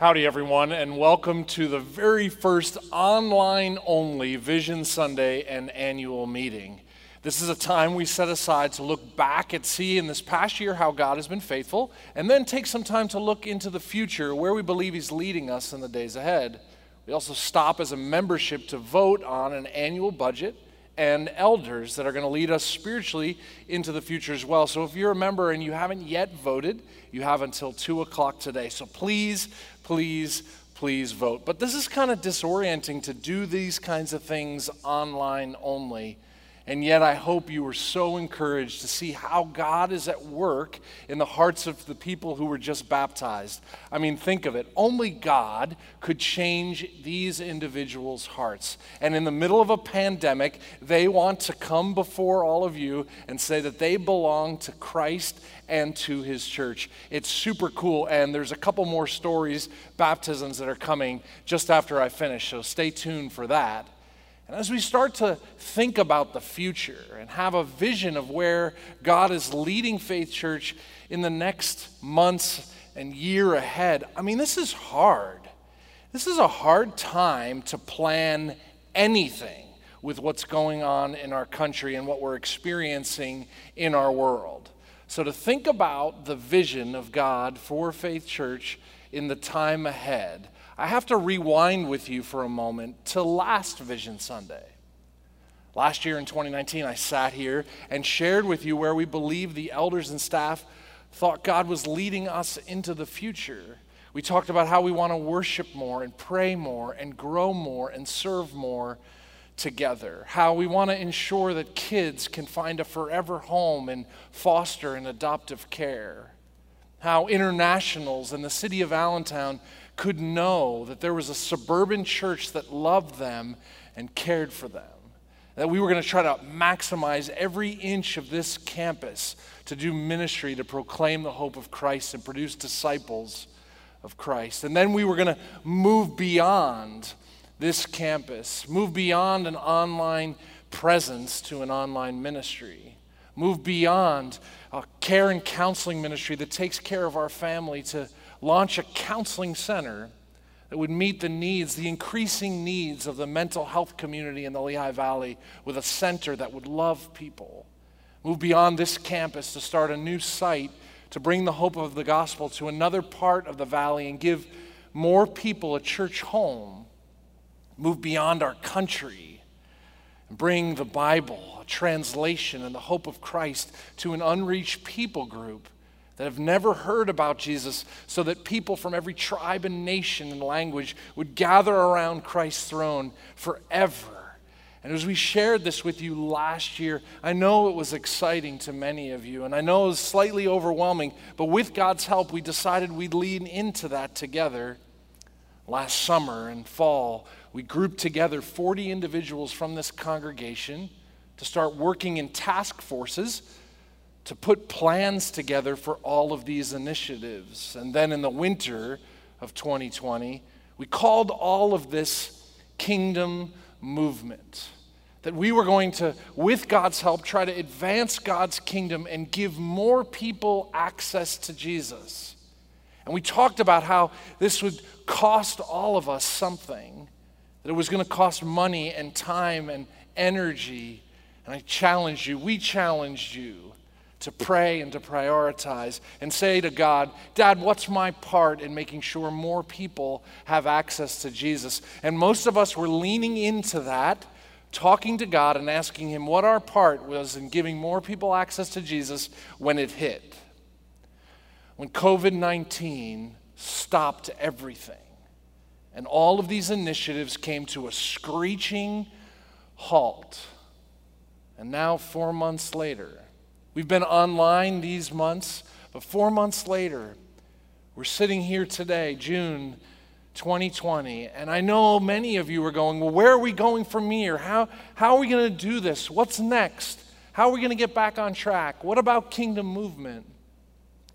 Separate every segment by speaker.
Speaker 1: Howdy, everyone, and welcome to the very first online only Vision Sunday and annual meeting. This is a time we set aside to look back and see in this past year how God has been faithful, and then take some time to look into the future where we believe He's leading us in the days ahead. We also stop as a membership to vote on an annual budget and elders that are going to lead us spiritually into the future as well. So if you're a member and you haven't yet voted, you have until 2 o'clock today. So please, please, please vote. But this is kind of disorienting to do these kinds of things online only. And yet, I hope you were so encouraged to see how God is at work in the hearts of the people who were just baptized. I mean, think of it. Only God could change these individuals' hearts. And in the middle of a pandemic, they want to come before all of you and say that they belong to Christ and to his church. It's super cool. And there's a couple more stories, baptisms that are coming just after I finish. So stay tuned for that. And as we start to think about the future and have a vision of where God is leading Faith Church in the next months and year ahead, I mean, this is hard. This is a hard time to plan anything with what's going on in our country and what we're experiencing in our world. So, to think about the vision of God for Faith Church in the time ahead, I have to rewind with you for a moment to last Vision Sunday. Last year in 2019, I sat here and shared with you where we believe the elders and staff thought God was leading us into the future. We talked about how we want to worship more and pray more and grow more and serve more together. How we want to ensure that kids can find a forever home in foster and adoptive care. How internationals in the city of Allentown could know that there was a suburban church that loved them and cared for them. That we were going to try to maximize every inch of this campus to do ministry, to proclaim the hope of Christ and produce disciples of Christ. And then we were going to move beyond this campus, move beyond an online presence to an online ministry, move beyond a care and counseling ministry that takes care of our family to launch a counseling center that would meet the needs, the increasing needs of the mental health community in the Lehigh Valley with a center that would love people. Move beyond this campus to start a new site to bring the hope of the gospel to another part of the valley and give more people a church home. Move beyond our country and bring the Bible, translation, and the hope of Christ to an unreached people group that have never heard about Jesus, so that people from every tribe and nation and language would gather around Christ's throne forever. And as we shared this with you last year, I know it was exciting to many of you, and I know it was slightly overwhelming, but with God's help, we decided we'd lean into that together. Last summer and fall, we grouped together 40 individuals from this congregation to start working in task forces to put plans together for all of these initiatives. And then in the winter of 2020, we called all of this kingdom movement. That we were going to, with God's help, try to advance God's kingdom and give more people access to Jesus. And we talked about how this would cost all of us something, that it was going to cost money and time and energy. And I challenged you, we challenged you to pray and to prioritize and say to God, Dad, what's my part in making sure more people have access to Jesus? And most of us were leaning into that, talking to God and asking Him what our part was in giving more people access to Jesus when it hit. When COVID 19 stopped everything. And all of these initiatives came to a screeching halt. And now, four months later, We've been online these months, but four months later, we're sitting here today, June 2020, and I know many of you are going, Well, where are we going from here? How, how are we going to do this? What's next? How are we going to get back on track? What about kingdom movement?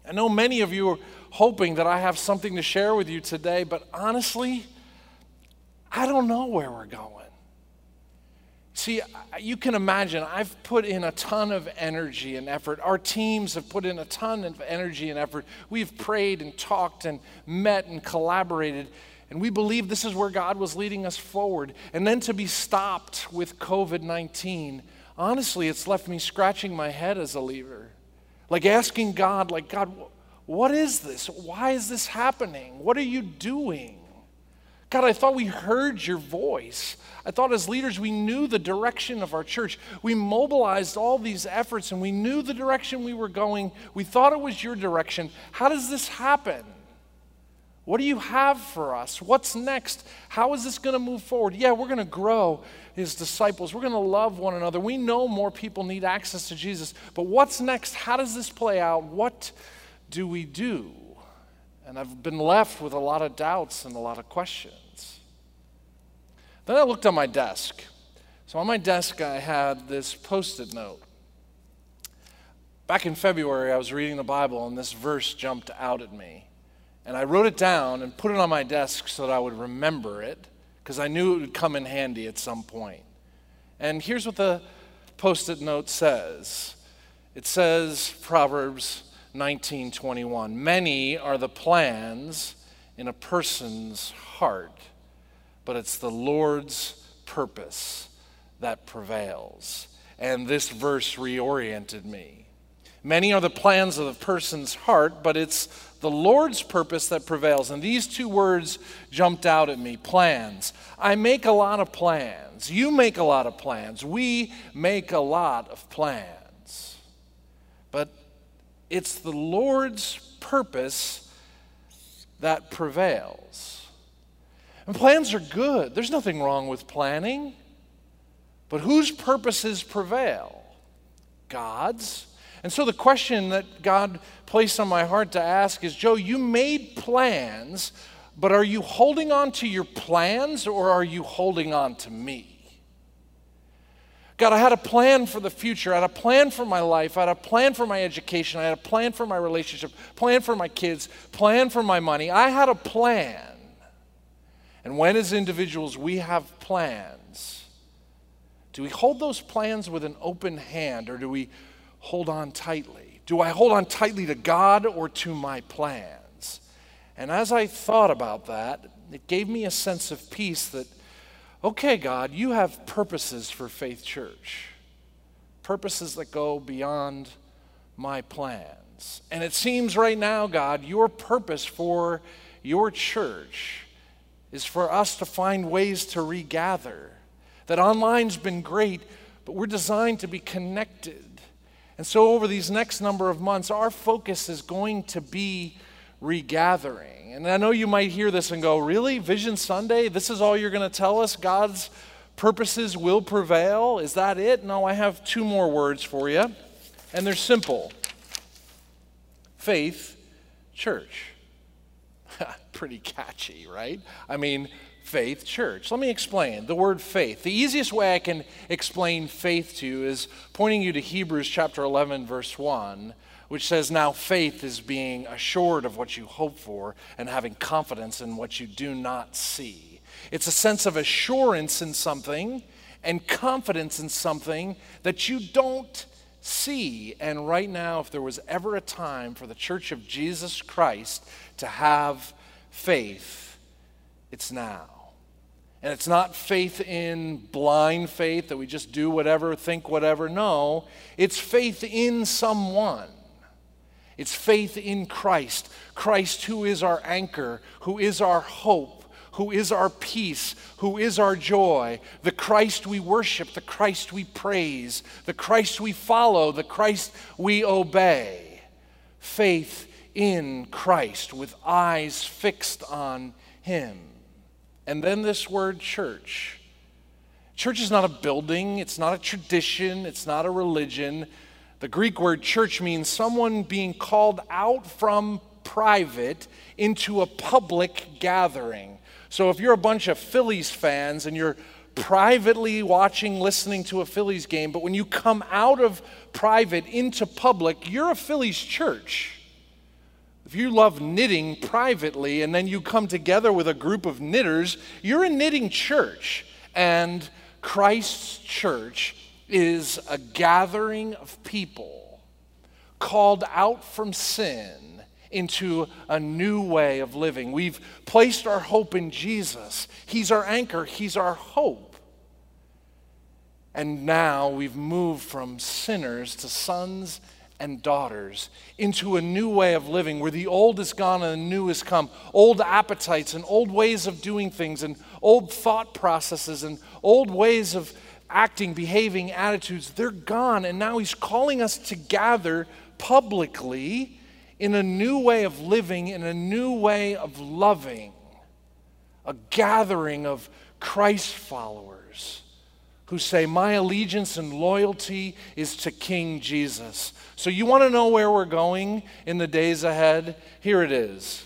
Speaker 1: I know many of you are hoping that I have something to share with you today, but honestly, I don't know where we're going. See, you can imagine, I've put in a ton of energy and effort. Our teams have put in a ton of energy and effort. We've prayed and talked and met and collaborated, and we believe this is where God was leading us forward. And then to be stopped with COVID 19, honestly, it's left me scratching my head as a leader. Like asking God, like, God, what is this? Why is this happening? What are you doing? God, I thought we heard your voice. I thought as leaders we knew the direction of our church. We mobilized all these efforts and we knew the direction we were going. We thought it was your direction. How does this happen? What do you have for us? What's next? How is this going to move forward? Yeah, we're going to grow as disciples. We're going to love one another. We know more people need access to Jesus. But what's next? How does this play out? What do we do? And I've been left with a lot of doubts and a lot of questions. Then I looked on my desk. So on my desk, I had this post it note. Back in February, I was reading the Bible, and this verse jumped out at me. And I wrote it down and put it on my desk so that I would remember it, because I knew it would come in handy at some point. And here's what the post it note says it says, Proverbs 19:21. Many are the plans in a person's heart, but it's the Lord's purpose that prevails. And this verse reoriented me. Many are the plans of the person's heart, but it's the Lord's purpose that prevails. And these two words jumped out at me plans. I make a lot of plans. You make a lot of plans. We make a lot of plans. But it's the Lord's purpose that prevails. And plans are good. There's nothing wrong with planning. But whose purposes prevail? God's. And so the question that God placed on my heart to ask is Joe, you made plans, but are you holding on to your plans or are you holding on to me? God, I had a plan for the future. I had a plan for my life. I had a plan for my education. I had a plan for my relationship, plan for my kids, plan for my money. I had a plan. And when, as individuals, we have plans, do we hold those plans with an open hand or do we hold on tightly? Do I hold on tightly to God or to my plans? And as I thought about that, it gave me a sense of peace that okay, God, you have purposes for Faith Church, purposes that go beyond my plans. And it seems right now, God, your purpose for your church is for us to find ways to regather. That online's been great, but we're designed to be connected. And so, over these next number of months, our focus is going to be regathering. And I know you might hear this and go, Really? Vision Sunday? This is all you're going to tell us? God's purposes will prevail? Is that it? No, I have two more words for you, and they're simple faith, church. Pretty catchy, right? I mean, faith church. Let me explain the word faith. The easiest way I can explain faith to you is pointing you to Hebrews chapter 11, verse 1, which says, Now faith is being assured of what you hope for and having confidence in what you do not see. It's a sense of assurance in something and confidence in something that you don't see. And right now, if there was ever a time for the church of Jesus Christ to have faith, it's now. And it's not faith in blind faith that we just do whatever, think whatever. No, it's faith in someone. It's faith in Christ, Christ who is our anchor, who is our hope, who is our peace, who is our joy, the Christ we worship, the Christ we praise, the Christ we follow, the Christ we obey. Faith in Christ with eyes fixed on Him. And then this word church. Church is not a building, it's not a tradition, it's not a religion. The Greek word church means someone being called out from private into a public gathering. So if you're a bunch of Phillies fans and you're privately watching, listening to a Phillies game, but when you come out of private into public, you're a Phillies church. If you love knitting privately and then you come together with a group of knitters, you're a knitting church. And Christ's church is a gathering of people called out from sin into a new way of living. We've placed our hope in Jesus. He's our anchor, He's our hope. And now we've moved from sinners to sons and daughters into a new way of living where the old is gone and the new has come. Old appetites and old ways of doing things and old thought processes and old ways of acting, behaving, attitudes, they're gone. And now he's calling us to gather publicly in a new way of living, in a new way of loving, a gathering of Christ followers who say, My allegiance and loyalty is to King Jesus. So, you want to know where we're going in the days ahead? Here it is.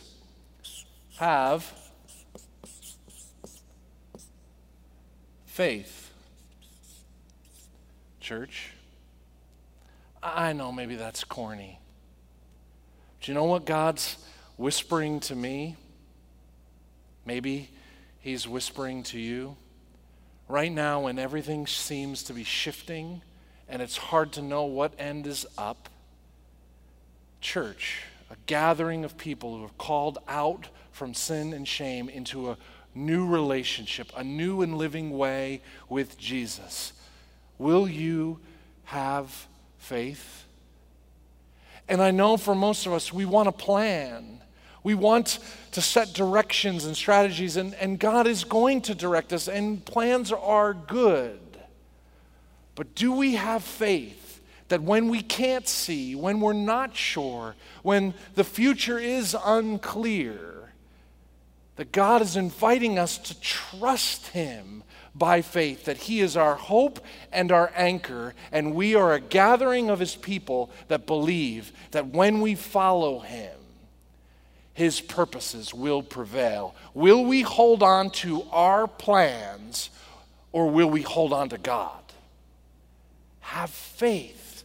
Speaker 1: Have faith. Church. I know maybe that's corny. Do you know what God's whispering to me? Maybe He's whispering to you. Right now, when everything seems to be shifting and it's hard to know what end is up, church, a gathering of people who are called out from sin and shame into a new relationship, a new and living way with Jesus. Will you have faith? And I know for most of us, we want a plan. We want to set directions and strategies, and, and God is going to direct us, and plans are good. But do we have faith that when we can't see, when we're not sure, when the future is unclear, that God is inviting us to trust Him by faith, that He is our hope and our anchor, and we are a gathering of His people that believe that when we follow Him, His purposes will prevail. Will we hold on to our plans or will we hold on to God? Have faith,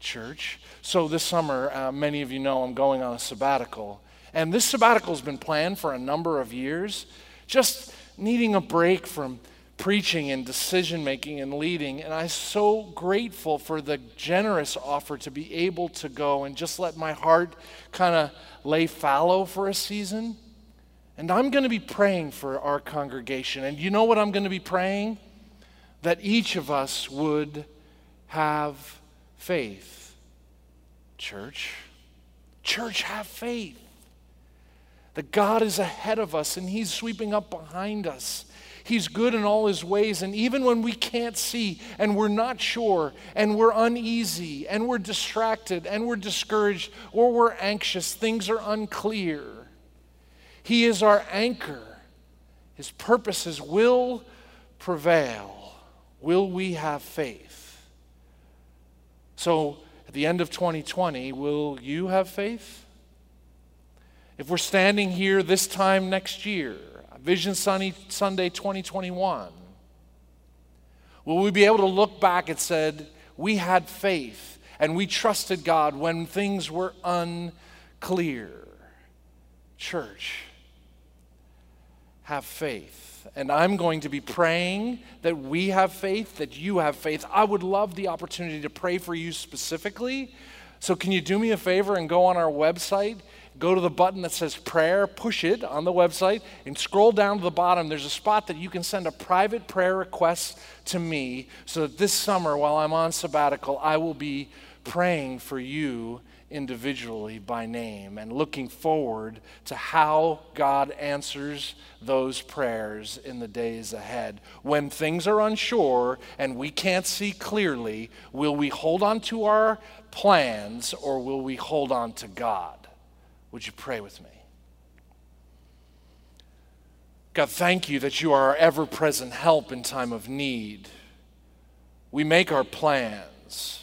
Speaker 1: church. So, this summer, uh, many of you know I'm going on a sabbatical. And this sabbatical has been planned for a number of years, just needing a break from preaching and decision making and leading. And I'm so grateful for the generous offer to be able to go and just let my heart kind of lay fallow for a season. And I'm going to be praying for our congregation. And you know what I'm going to be praying? That each of us would have faith. Church, church, have faith. That God is ahead of us and He's sweeping up behind us He's good in all his ways. And even when we can't see and we're not sure and we're uneasy and we're distracted and we're discouraged or we're anxious, things are unclear. He is our anchor. His purposes will prevail. Will we have faith? So, at the end of 2020, will you have faith? If we're standing here this time next year, Vision Sunday, Sunday 2021? Will we be able to look back and said, we had faith and we trusted God when things were unclear? Church, have faith. And I'm going to be praying that we have faith, that you have faith. I would love the opportunity to pray for you specifically. So, can you do me a favor and go on our website go to the button that says prayer, push it on the website, and scroll down to the bottom. There's a spot that you can send a private prayer request to me so that this summer, while I'm on sabbatical, I will be praying for you individually by name and looking forward to how God answers those prayers in the days ahead. When things are unsure and we can't see clearly, will we hold on to our plans or will we hold on to God? Would you pray with me? God, thank you that you are our ever present help in time of need. We make our plans,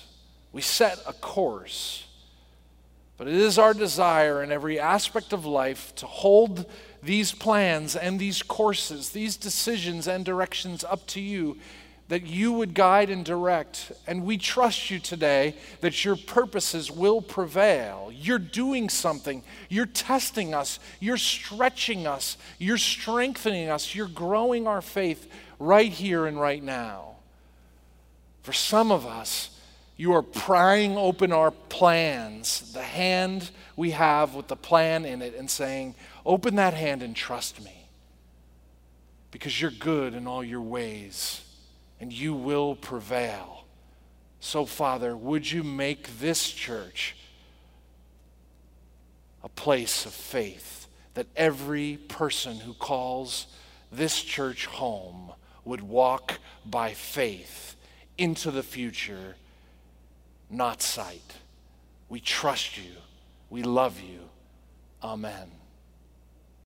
Speaker 1: we set a course, but it is our desire in every aspect of life to hold these plans and these courses, these decisions and directions up to you that you would guide and direct. And we trust you today that your purposes will prevail. You're doing something. You're testing us. You're stretching us. You're strengthening us. You're growing our faith right here and right now. For some of us, you are prying open our plans, the hand we have with the plan in it, and saying, Open that hand and trust me because you're good in all your ways and you will prevail. So, Father, would you make this church a place of faith that every person who calls this church home would walk by faith into the future, not sight. We trust you. We love you. Amen.